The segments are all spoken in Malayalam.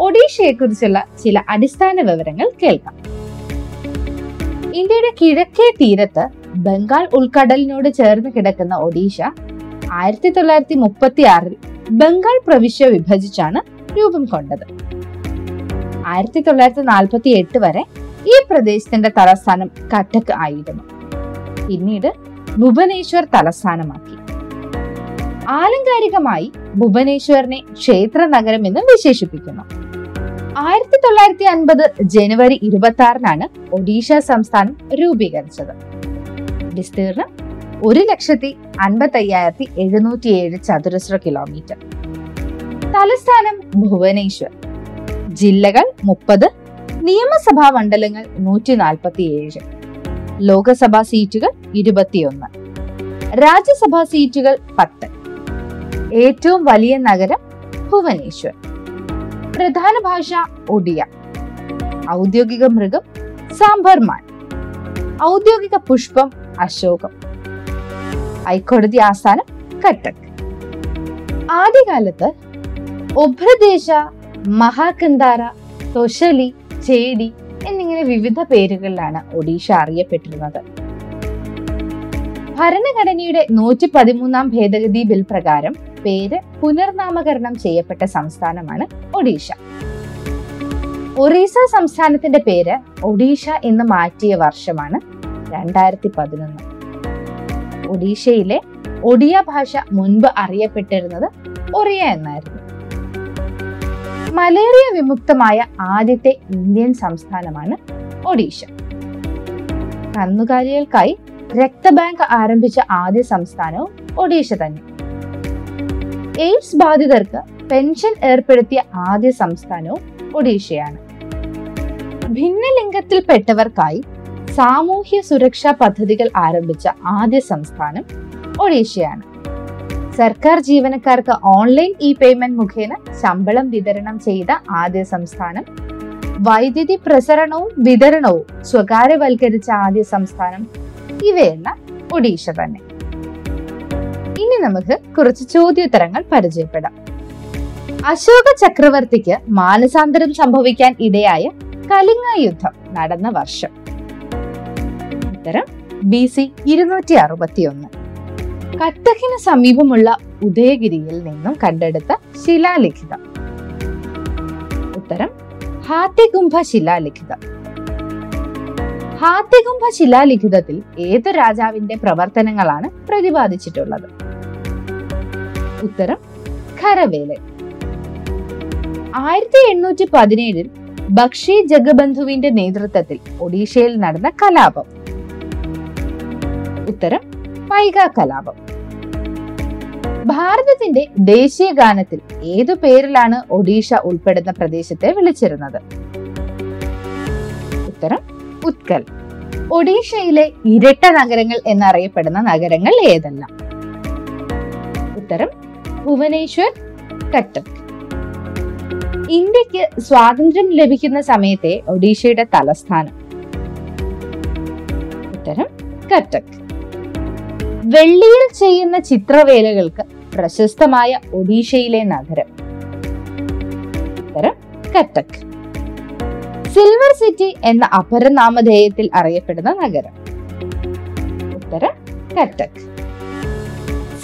ഒഡീഷയെക്കുറിച്ചുള്ള ചില അടിസ്ഥാന വിവരങ്ങൾ കേൾക്കാം. ഇന്ത്യയുടെ കിഴക്കേ തീരത്ത് ബംഗാൾ ഉൾക്കടലിനോട് ചേർന്ന് കിടക്കുന്ന ഒഡീഷ ആയിരത്തി തൊള്ളായിരത്തി മുപ്പത്തി ആറിൽ ബംഗാൾ പ്രവിശ്യ വിഭജിച്ചാണ് രൂപം കൊണ്ടത്. ആയിരത്തി തൊള്ളായിരത്തി നാൽപ്പത്തി എട്ട് വരെ ഈ പ്രദേശത്തിന്റെ തലസ്ഥാനം കട്ടക്ക് ആയിരുന്നു. പിന്നീട് ഭുവനേശ്വർ തലസ്ഥാനമാക്കി. ആലങ്കാരികമായി ഭുവനേശ്വറിനെ ക്ഷേത്ര നഗരം എന്ന് വിശേഷിപ്പിക്കുന്നു. ആയിരത്തി തൊള്ളായിരത്തി അൻപത് ജനുവരി ഇരുപത്തി ആറിനാണ് ഒഡീഷ സംസ്ഥാനം രൂപീകരിച്ചത്. വിസ്തീർണം ഒരു ലക്ഷത്തി അൻപത്തി അയ്യായിരത്തി എഴുന്നൂറ്റി ഏഴ് ചതുരശ്ര കിലോമീറ്റർ. തലസ്ഥാനം ഭുവനേശ്വർ. ജില്ലകൾ മുപ്പത് നിയമസഭാ മണ്ഡലങ്ങൾ നൂറ്റി നാൽപ്പത്തി ഏഴ് ലോകസഭാ സീറ്റുകൾ ഇരുപത്തിയൊന്ന്. രാജ്യസഭാ സീറ്റുകൾ പത്ത്. ഏറ്റവും വലിയ നഗരം ഭുവനേശ്വർ. പ്രധാന ഭാഷ ഒഡിയ ഔദ്യോഗിക മൃഗം സാംബർമാൻ ഔദ്യോഗിക പുഷ്പം അശോകം. ഹൈക്കോടതി ആസ്ഥാനം കട്ടക്. ആദ്യകാലത്ത് ഒഭ്രദേശ മഹാകന്ദാര തൊഷലി ചേടി എന്നിങ്ങനെ വിവിധ പേരുകളിലാണ് ഒഡീഷ അറിയപ്പെട്ടിരുന്നത്. ഭരണഘടനയുടെ നൂറ്റി പതിമൂന്നാം ഭേദഗതി ബിൽ പ്രകാരം പേര് പുനർനാമകരണം ചെയ്യപ്പെട്ട സംസ്ഥാനമാണ് ഒഡീഷ. ഒറീസ സംസ്ഥാനത്തിന്റെ പേര് ഒഡീഷ എന്ന് മാറ്റിയ വർഷമാണ് രണ്ടായിരത്തി പതിനൊന്ന് ഒഡീഷയിലെ ഒഡിയ ഭാഷ മുൻപ് അറിയപ്പെട്ടിരുന്നത് ഒറിയ എന്നായിരുന്നു. മലേറിയ വിമുക്തമായ ആദ്യത്തെ ഇന്ത്യൻ സംസ്ഥാനമാണ് ഒഡീഷ. കന്നുകാലികൾക്കായി രക്തബാങ്ക് ആരംഭിച്ച ആദ്യ സംസ്ഥാനവും ഒഡീഷ തന്നെ. എയ്ഡ്സ് ബാധിതർക്ക് പെൻഷൻ ഏർപ്പെടുത്തിയ ആദ്യ സംസ്ഥാനവും ഒഡീഷയാണ്. ഭിന്നലിംഗത്തിൽപ്പെട്ടവർക്കായി സാമൂഹ്യ സുരക്ഷാ പദ്ധതികൾ ആരംഭിച്ച ആദ്യ സംസ്ഥാനം ഒഡീഷയാണ്. സർക്കാർ ജീവനക്കാർക്ക് ഓൺലൈൻ ഇ പേയ്മെന്റ് മുഖേന ശമ്പളം വിതരണം ചെയ്ത ആദ്യ സംസ്ഥാനം. വൈദ്യുതി പ്രസരണവും വിതരണവും സ്വകാര്യവൽക്കരിച്ച ആദ്യ സംസ്ഥാനം ഇവയെന്ന ഒഡീഷ തന്നെ. ഇനി നമുക്ക് കുറച്ച് ചോദ്യോത്തരങ്ങൾ പരിചയപ്പെടാം. അശോക ചക്രവർത്തിക്ക് മാനസാന്തരം സംഭവിക്കാൻ ഇടയായ കലിംഗ യുദ്ധം നടന്ന വർഷം. ഉത്തരം ബി സി ഇരുന്നൂറ്റി അറുപത്തി ഒന്ന് കട്ടക്കിന് സമീപമുള്ള ഉദയഗിരിയിൽ നിന്നും കണ്ടെടുത്ത ശിലാലിഖിതം. ഉത്തരം ഹാത്തികുംഭ ശിലാലിഖിതം. ഹാത്തികുംഭ ശിലാലിഖിതത്തിൽ ഏത് രാജാവിന്റെ പ്രവർത്തനങ്ങളാണ് പ്രതിപാദിച്ചിട്ടുള്ളത്? ഉത്തരം ഖരവേലൻ ആയിരത്തി എണ്ണൂറ്റി പതിനേഴിൽ ബക്ഷി ജഗബന്ധുവിന്റെ നേതൃത്വത്തിൽ ഒഡീഷയിൽ നടന്ന കലാപം. ഉത്തരം പൈക കലാപം. ഭാരതത്തിന്റെ ദേശീയ ഗാനത്തിൽ ഏതു പേരിലാണ് ഒഡീഷ ഉൾപ്പെടുന്ന പ്രദേശത്തെ വിളിച്ചിരുന്നത്? ഉത്തരം ഉത്കൽ. ഒഡീഷയിലെ ഇരട്ട നഗരങ്ങൾ എന്നറിയപ്പെടുന്ന നഗരങ്ങൾ ഏതെല്ലാം? ഉത്തരം ഭുവനേശ്വർ കട്ടക്. ഇന്ത്യയ്ക്ക് സ്വാതന്ത്ര്യം ലഭിക്കുന്ന സമയത്തെ ഒഡീഷയുടെ തലസ്ഥാനം. ഉത്തരം കട്ടക്. വെള്ളിയിൽ ചെയ്യുന്ന ചിത്രവേലകൾക്ക് പ്രശസ്തമായ ഒഡീഷയിലെ നഗരം. ഉത്തരം കട്ടക്. സിൽവർ സിറ്റി എന്ന അപരനാമധേയത്തിൽ അറിയപ്പെടുന്ന നഗരം. ഉത്തരം കട്ടക്.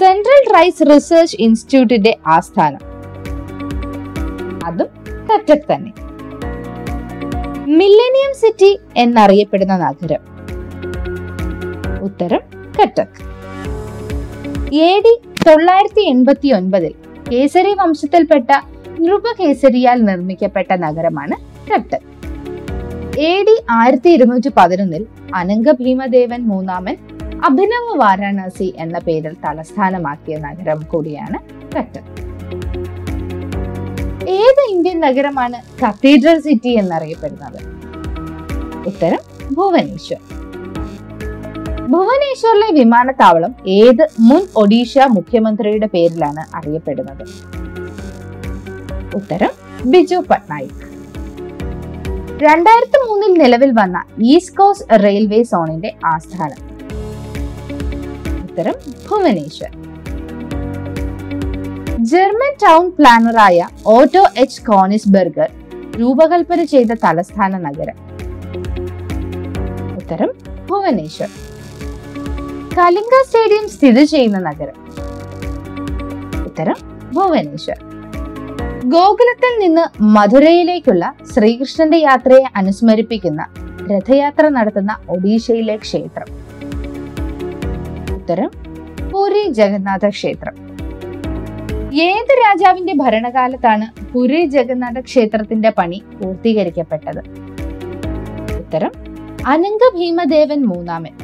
സെൻട്രൽ റൈസ് റിസർച്ച് ഇൻസ്റ്റിറ്റ്യൂട്ടിന്റെ ആസ്ഥാനം. അതും കറ്റക് തന്നെ. മില്ലേനിയം സിറ്റി എന്നറിയപ്പെടുന്ന നഗരം. ഉത്തരം കറ്റക് എ ഡി തൊള്ളായിരത്തി എൺപത്തി ഒൻപതിൽ കേസരി വംശത്തിൽപ്പെട്ട നൃപകേസരിയാൽ നിർമ്മിക്കപ്പെട്ട നഗരമാണ് കട്ടക് എ ഡി ആയിരത്തി ഇരുന്നൂറ്റി പതിനൊന്നിൽ അനങ്കഭീമദേവൻ മൂന്നാമൻ അഭിനവ് വാരാണസി എന്ന പേരിൽ തലസ്ഥാനമാക്കിയ നഗരം കൂടിയാണ് കട്ടക് ഏത് ഇന്ത്യൻ നഗരമാണ് കത്തീഡ്രൽ സിറ്റി എന്നറിയപ്പെടുന്നത്? ഉത്തരം ഭുവനേശ്വർ. ഭുവനേശ്വറിലെ വിമാനത്താവളം ഏത് മുൻ ഒഡീഷ മുഖ്യമന്ത്രിയുടെ പേരിലാണ് അറിയപ്പെടുന്നത്? ഉത്തരം ബിജു പട്നായിക്. രണ്ടായിരത്തി മൂന്നിൽ നിലവിൽ വന്ന ഈസ്റ്റ് കോസ്റ്റ് റെയിൽവേ സോണിന്റെ ആസ്ഥാനം. ഉത്തരം ഭുവനേശ്വർ. ജർമ്മൻ ടൗൺ പ്ലാനറായ ഓട്ടോ എച്ച് കോണിസ്ബർഗർ രൂപകൽപ്പന ചെയ്ത തലസ്ഥാന നഗരം. ഉത്തരം ഭുവനേശ്വർ. കലിംഗ സ്റ്റേഡിയം സ്ഥിതി ചെയ്യുന്ന നഗരം. ഉത്തരം ഭുവനേശ്വർ. ഗോകുലത്തിൽ നിന്ന് മധുരയിലേക്കുള്ള ശ്രീകൃഷ്ണന്റെ യാത്രയെ അനുസ്മരിപ്പിക്കുന്ന രഥയാത്ര നടത്തുന്ന ഒഡീഷയിലെ ക്ഷേത്രം. ഉത്തരം പുരി ജഗന്നാഥ ക്ഷേത്രം. ഏത് രാജാവിന്റെ ഭരണകാലത്താണ് പുരി ജഗന്നാഥ ക്ഷേത്രത്തിന്റെ പണി പൂർത്തീകരിക്കപ്പെട്ടത്? ഉത്തരം അനങ്ക ഭീമദേവൻ മൂന്നാമൻ.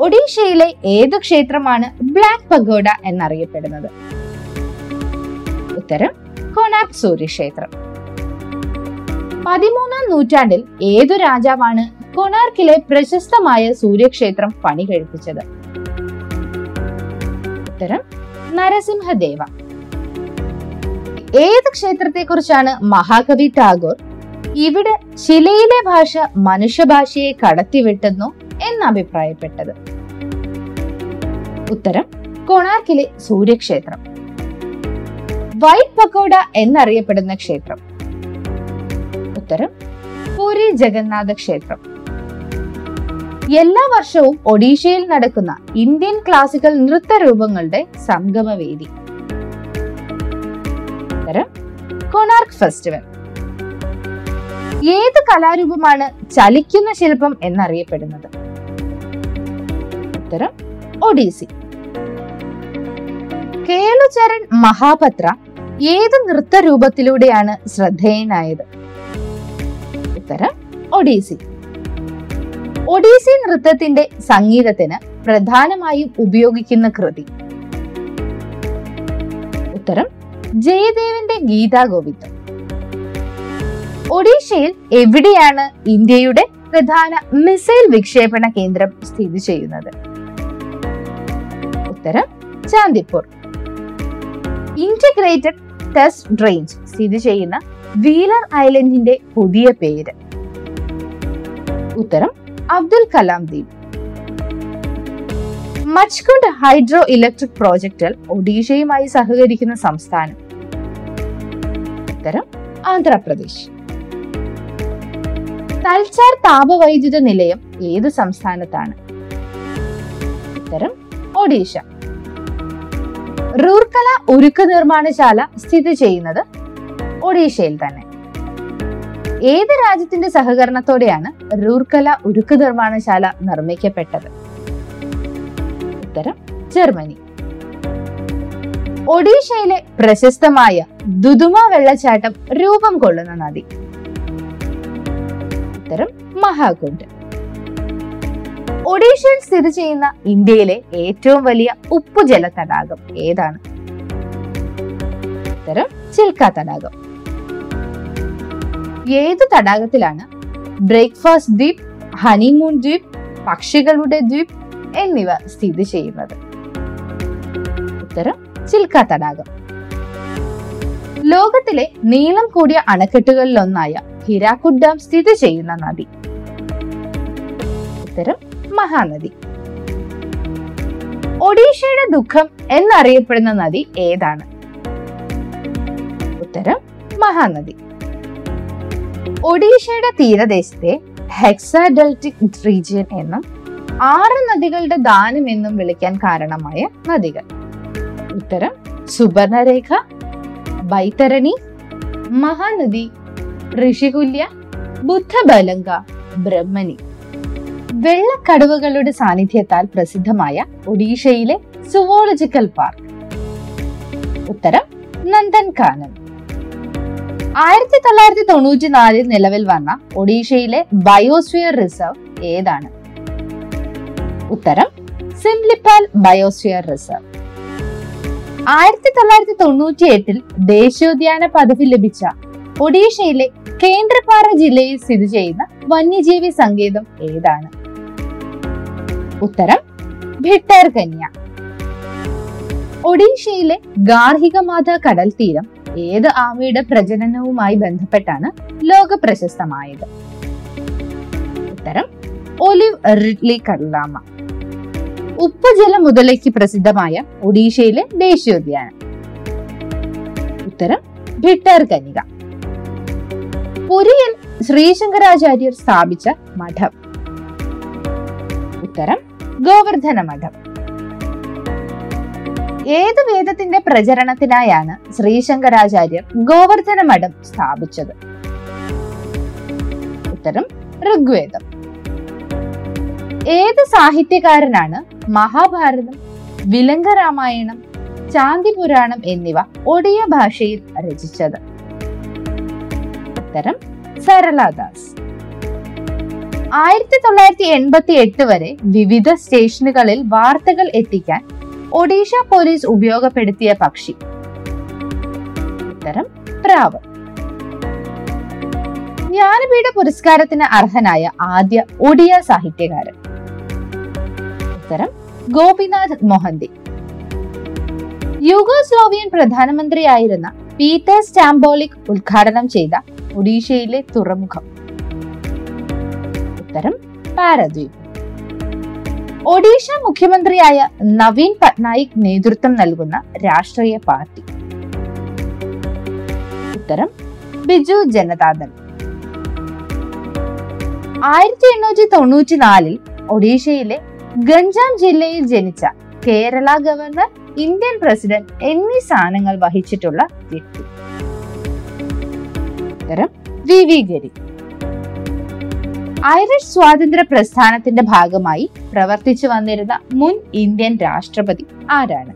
ഒഡീഷയിലെ ഏത് ക്ഷേത്രമാണ് ബ്ലാക്ക് പഗോഡ എന്നറിയപ്പെടുന്നത്? ഉത്തരം കൊണാർക്ക് സൂര്യക്ഷേത്രം പതിമൂന്നാം നൂറ്റാണ്ടിൽ ഏതു രാജാവാണ് കൊണാർക്കിലെ പ്രശസ്തമായ സൂര്യക്ഷേത്രം പണി കഴിപ്പിച്ചത് ഉത്തരം നരസിംഹദേവ. ഏത് ക്ഷേത്രത്തെക്കുറിച്ചാണ് മഹാകവി ടാഗോർ? ഇവിടെ ശിലയിലെ ഭാഷ മനുഷ്യഭാഷയെ കടത്തിവിട്ടുന്നു എന്ന് അഭിപ്രായപ്പെട്ടത് ഉത്തരം കൊണാർക്കിലെ സൂര്യക്ഷേത്രം. വൈറ്റ് പക്കോഡ എന്നറിയപ്പെടുന്ന ക്ഷേത്രം. ഉത്തരം പുരി ജഗന്നാഥ ക്ഷേത്രം. എല്ലാ വർഷവും ഒഡീഷയിൽ നടക്കുന്ന ഇന്ത്യൻ ക്ലാസിക്കൽ നൃത്ത രൂപങ്ങളുടെ സംഗമവേദി. കൊണാർക്ക് ഫെസ്റ്റിവൽ. ഏത് കലാരൂപമാണ് ചലിക്കുന്ന ശില്പം എന്നറിയപ്പെടുന്നത്? ഉത്തരം ഒഡീസി. കേളുചരൺ മഹാപത്ര ഏത് നൃത്തരൂപത്തിലൂടെയാണ് ശ്രദ്ധേയനായത്? ഉത്തരം ഒഡീസി. ഒഡീസി നൃത്തത്തിന്റെ സംഗീതത്തിന് പ്രധാനമായും ഉപയോഗിക്കുന്ന കൃതി. ഉത്തരം ജയദേവന്റെ ഗീതാഗോവിന്ദം. ഒഡീഷയിൽ എവിടെയാണ് ഇന്ത്യയുടെ പ്രധാന മിസൈൽ വിക്ഷേപണ കേന്ദ്രം സ്ഥിതി ചെയ്യുന്നത്? ഉത്തരം ചാന്ദിപ്പൂർ. ഇന്റഗ്രേറ്റഡ് ടെസ്റ്റ് റേഞ്ച് സ്ഥിതി ചെയ്യുന്ന വീലർ ഐലൻഡിന്റെ പുതിയ പേര്. ഉത്തരം അബ്ദുൽ കലാം ദ്വീപ് മച്ച്കുണ്ട് ഹൈഡ്രോ ഇലക്ട്രിക് പ്രോജക്റ്റിൽ ഒഡീഷയുമായി സഹകരിക്കുന്ന സംസ്ഥാനം. ഉത്തരം ആന്ധ്രാപ്രദേശ്. തൽച്ചാർ താപവൈദ്യുത നിലയം ഏത് സംസ്ഥാനത്താണ്? ഉത്തരം ഒഡീഷ. റൂർക്കല ഉരുക്ക് നിർമ്മാണശാല സ്ഥിതി ചെയ്യുന്നത് ഒഡീഷയിൽ തന്നെ. ഏത് രാജ്യത്തിന്റെ സഹകരണത്തോടെയാണ് റൂർക്കല ഉരുക്ക് നിർമ്മാണശാല നിർമ്മിക്കപ്പെട്ടത്? ഉത്തരം ജർമ്മനി. ഒഡീഷയിലെ പ്രശസ്തമായ ദുദുമ വെള്ളച്ചാട്ടം രൂപം കൊള്ളുന്ന നദി. ഉത്തരം മഹാകുണ്ട് ഒഡീഷയിൽ സ്ഥിതി ചെയ്യുന്ന ഇന്ത്യയിലെ ഏറ്റവും വലിയ ഉപ്പുജല തടാകം ഏതാണ്? ഉത്തരം ചിൽക്ക തടാകം. ഏത് തടാകത്തിലാണ് ബ്രേക്ക്ഫാസ്റ്റ് ദ്വീപ് ഹണിമൂൺ ദ്വീപ് പക്ഷികളുടെ ദ്വീപ് എന്നിവ സ്ഥിതി ചെയ്യുന്നത്? ഉത്തരം ചിൽക്ക തടാകം. ലോകത്തിലെ നീളം കൂടിയ അണക്കെട്ടുകളിലൊന്നായ ഹിരാക്കുഡ് ഡാം സ്ഥിതി ചെയ്യുന്ന നദി. ഉത്തരം മഹാനദി. ഒഡീഷയുടെ ദുഃഖം എന്നറിയപ്പെടുന്ന നദി ഏതാണ്? ഉത്തരം മഹാനദി. ഒഡീഷയുടെ തീരദേശത്തെ ഹെക്സാഡൽറ്റിക് റീജിയൻ എന്നും ആറ് നദികളുടെ ദാനം എന്നും വിളിക്കാൻ കാരണമായ നദികൾ. ഉത്തരം സുബർണരേഖ ബൈതരണി മഹാനദി ഋഷികുല്യ ബുദ്ധബലങ്ക ബ്രഹ്മണി വെള്ളക്കടുവകളുടെ സാന്നിധ്യത്താൽ പ്രസിദ്ധമായ ഒഡീഷയിലെ സുവോളജിക്കൽ പാർക്ക്. ഉത്തരം നന്ദൻകാനൻ. ആയിരത്തി തൊള്ളായിരത്തി തൊണ്ണൂറ്റി നാലിൽ നിലവിൽ വന്ന ഒഡീഷയിലെ ബയോസ്ഫിയർ റിസർവ് ഏതാണ്? ഉത്തരം സിംലിപ്പാൽ ബയോസ്ഫിയർ റിസർവ്. ആയിരത്തി തൊള്ളായിരത്തി തൊണ്ണൂറ്റി എട്ടിൽ ദേശീയോദ്യാന പദവി ലഭിച്ച ഒഡീഷയിലെ കേന്ദ്രപാറ ജില്ലയിൽ സ്ഥിതി ചെയ്യുന്ന വന്യജീവി സങ്കേതം ഏതാണ്? ഉത്തരം ഭിട്ടർ കന്യ ഒഡീഷയിലെ ഗാർഹികമാത കടൽ തീരം ഏത് ആമയുടെ പ്രജനനവുമായി ബന്ധപ്പെട്ടാണ് ലോക പ്രശസ്തമായത്? ഉത്തരം ഒലിവ് റിഡ്ലി കടലാമ. ഉപ്പുജല മുതലയ്ക്ക് പ്രസിദ്ധമായ ഒഡീഷയിലെ ദേശീയോദ്യാനം. ഉത്തരം ഭിട്ടർ കനിക. പുരിയിൽ ശ്രീശങ്കരാചാര്യർ സ്ഥാപിച്ച മഠം. ഉത്തരം ഗോവർദ്ധന മഠം ഏത് വേദത്തിന്റെ പ്രചരണത്തിനായാണ് ശ്രീശങ്കരാചാര്യർ ഗോവർദ്ധന മഠം സ്ഥാപിച്ചത്? ഉത്തരം ഋഗ്വേദം. ഏത് സാഹിത്യകാരനാണ് മഹാഭാരതം വിലങ്ക രാമായണം ചാന്തി പുരാണം എന്നിവ ഒഡിയ ഭാഷയിൽ രചിച്ചത്? ഉത്തരം സരളദാസ്. ആയിരത്തി തൊള്ളായിരത്തി എൺപത്തി എട്ട് വരെ വിവിധ സ്റ്റേഷനുകളിൽ വാർത്തകൾ എത്തിക്കാൻ ഒഡീഷ പോലീസ് ഉപയോഗപ്പെടുത്തിയ പക്ഷി. ഉത്തരം പ്രാവ്. ജ്ഞാനപീഠ പുരസ്കാരത്തിന് അർഹനായ ആദ്യ ഒഡിയ സാഹിത്യകാരൻ. ഉത്തരം ഗോപിനാഥ് മൊഹന്തി. യുഗോസ്ലോവിയൻ പ്രധാനമന്ത്രിയായിരുന്ന പീറ്റർ സ്റ്റാംബോളിക് ഉദ്ഘാടനം ചെയ്ത ഒഡീഷയിലെ തുറമുഖം. ഉത്തരം പാരദ്വീപ്. ഒഡീഷ മുഖ്യമന്ത്രിയായ നവീൻ പട്നായിക് നേതൃത്വം നൽകുന്ന രാഷ്ട്രീയ പാർട്ടി. ഉത്തരം ബിജു ജനതാദൾ. ആയിരത്തി എണ്ണൂറ്റി തൊണ്ണൂറ്റി നാലിൽ ഒഡീഷയിലെ ഗഞ്ചാം ജില്ലയിൽ ജനിച്ച കേരള ഗവർണർ ഇന്ത്യൻ പ്രസിഡന്റ് എന്നീ സ്ഥാനങ്ങൾ വഹിച്ചിട്ടുള്ള വ്യക്തി. ഉത്തരം വി വി ഗരി. ഐറിഷ് സ്വാതന്ത്ര്യ പ്രസ്ഥാനത്തിന്റെ ഭാഗമായി പ്രവർത്തിച്ചു വന്നിരുന്ന മുൻ ഇന്ത്യൻ രാഷ്ട്രപതി ആരാണ്?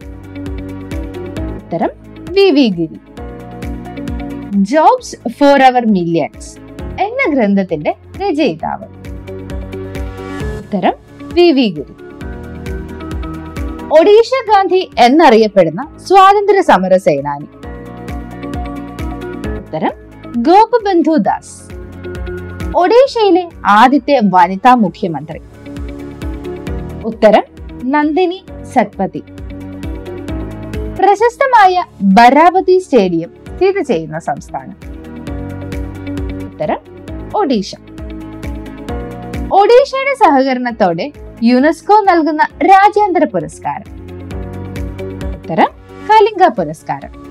ഉത്തരം V V Giri. Jobs for our millions എന്ന ഗ്രന്ഥത്തിന്റെ രചയിതാവ്. ഉത്തരം വി വി ഗിരി. ഒഡീഷ ഗാന്ധി എന്നറിയപ്പെടുന്ന സ്വാതന്ത്ര്യ സമര സേനാനി. ഉത്തരം ഗോപബന്ധു ദാസ്. ഒഡീഷയിലെ ആദ്യത്തെ വനിതാ മുഖ്യമന്ത്രി. ഉത്തരം നന്ദിനി സത്പതി. പ്രശസ്തമായ ബരാബതി സ്റ്റേഡിയം സ്ഥിതി ചെയ്യുന്ന സംസ്ഥാനം. ഉത്തരം ഒഡീഷ. ഒഡീഷയുടെ സഹകരണത്തോടെ യുനെസ്കോ നൽകുന്ന രാജ്യാന്തര പുരസ്കാരം. ഉത്തരം കലിംഗ പുരസ്കാരം.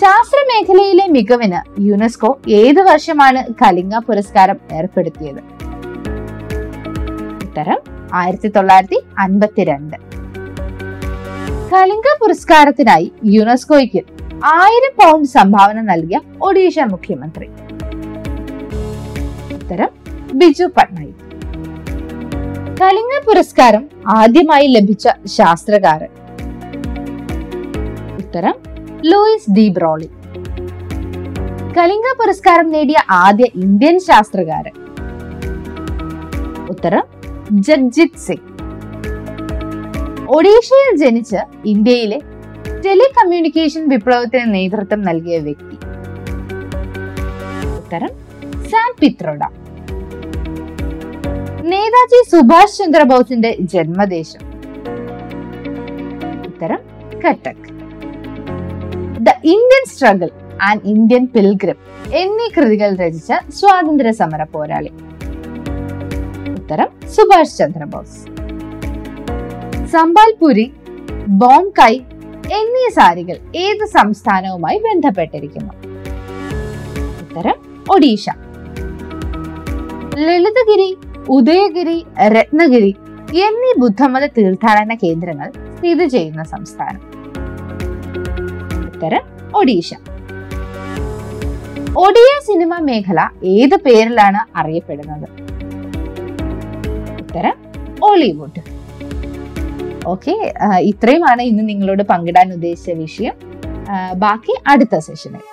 ശാസ്ത്ര മേഖലയിലെ മികവിന് യുനെസ്കോ ഏത് വർഷമാണ് കലിംഗ പുരസ്കാരം ഏർപ്പെടുത്തിയത്? ഉത്തരം ആയിരത്തി തൊള്ളായിരത്തി അൻപത്തിരണ്ട് കലിംഗ പുരസ്കാരത്തിനായി യുനെസ്കോയ്ക്ക് ആയിരം പൗണ്ട് സംഭാവന നൽകിയ ഒഡീഷ മുഖ്യമന്ത്രി. ഉത്തരം ബിജു പട്നായിക്. കലിംഗ പുരസ്കാരം ആദ്യമായി ലഭിച്ച ശാസ്ത്രകാരൻ. ഉത്തരം ലൂയിസ് ഡി ബ്രോളി. കലിംഗ പുരസ്കാരം നേടിയ ആദ്യ ഇന്ത്യൻ ശാസ്ത്രകാരൻ. ഉത്തരം ജഗ്ജിത് സിംഗ്. ഒഡീഷയിൽ ജനിച്ച് ഇന്ത്യയിലെ ടെലികമ്മ്യൂണിക്കേഷൻ വിപ്ലവത്തിന് നേതൃത്വം നൽകിയ വ്യക്തി. ഉത്തരം സാം പിത്രോഡ നേതാജി സുഭാഷ് ചന്ദ്രബോസിന്റെ ജന്മദേശം. ഉത്തരം Cuttack. The Indian struggle and Indian pilgrim എന്നീ കൃതികൾ രചിച്ച സ്വാതന്ത്ര്യ സമര പോരാളി. ഉത്തരം സുഭാഷ് ചന്ദ്രബോസ്. സമ്പാൽപുരി ബോംകൈ എന്നീ സാരികൾ ഏത് സംസ്ഥാനവുമായി ബന്ധപ്പെട്ടിരിക്കുന്നു? ഉത്തരം ഒഡീഷ. ലളിതഗിരി ഉദയഗിരി രത്നഗിരി എന്നീ ബുദ്ധമത തീർത്ഥാടന കേന്ദ്രങ്ങൾ സ്ഥിതി ചെയ്യുന്ന സംസ്ഥാനം. ഉത്തരം ഒഡീഷ. ഒഡിയ സിനിമ മേഖല ഏത് പേരിലാണ് അറിയപ്പെടുന്നത്? ഉത്തരം ഓളിവുഡ് ഓക്കെ ഇത്രയുമാണ് ഇന്ന് നിങ്ങളോട് പങ്കിടാൻ ഉദ്ദേശിച്ച വിഷയം. ബാക്കി അടുത്ത സെഷനിൽ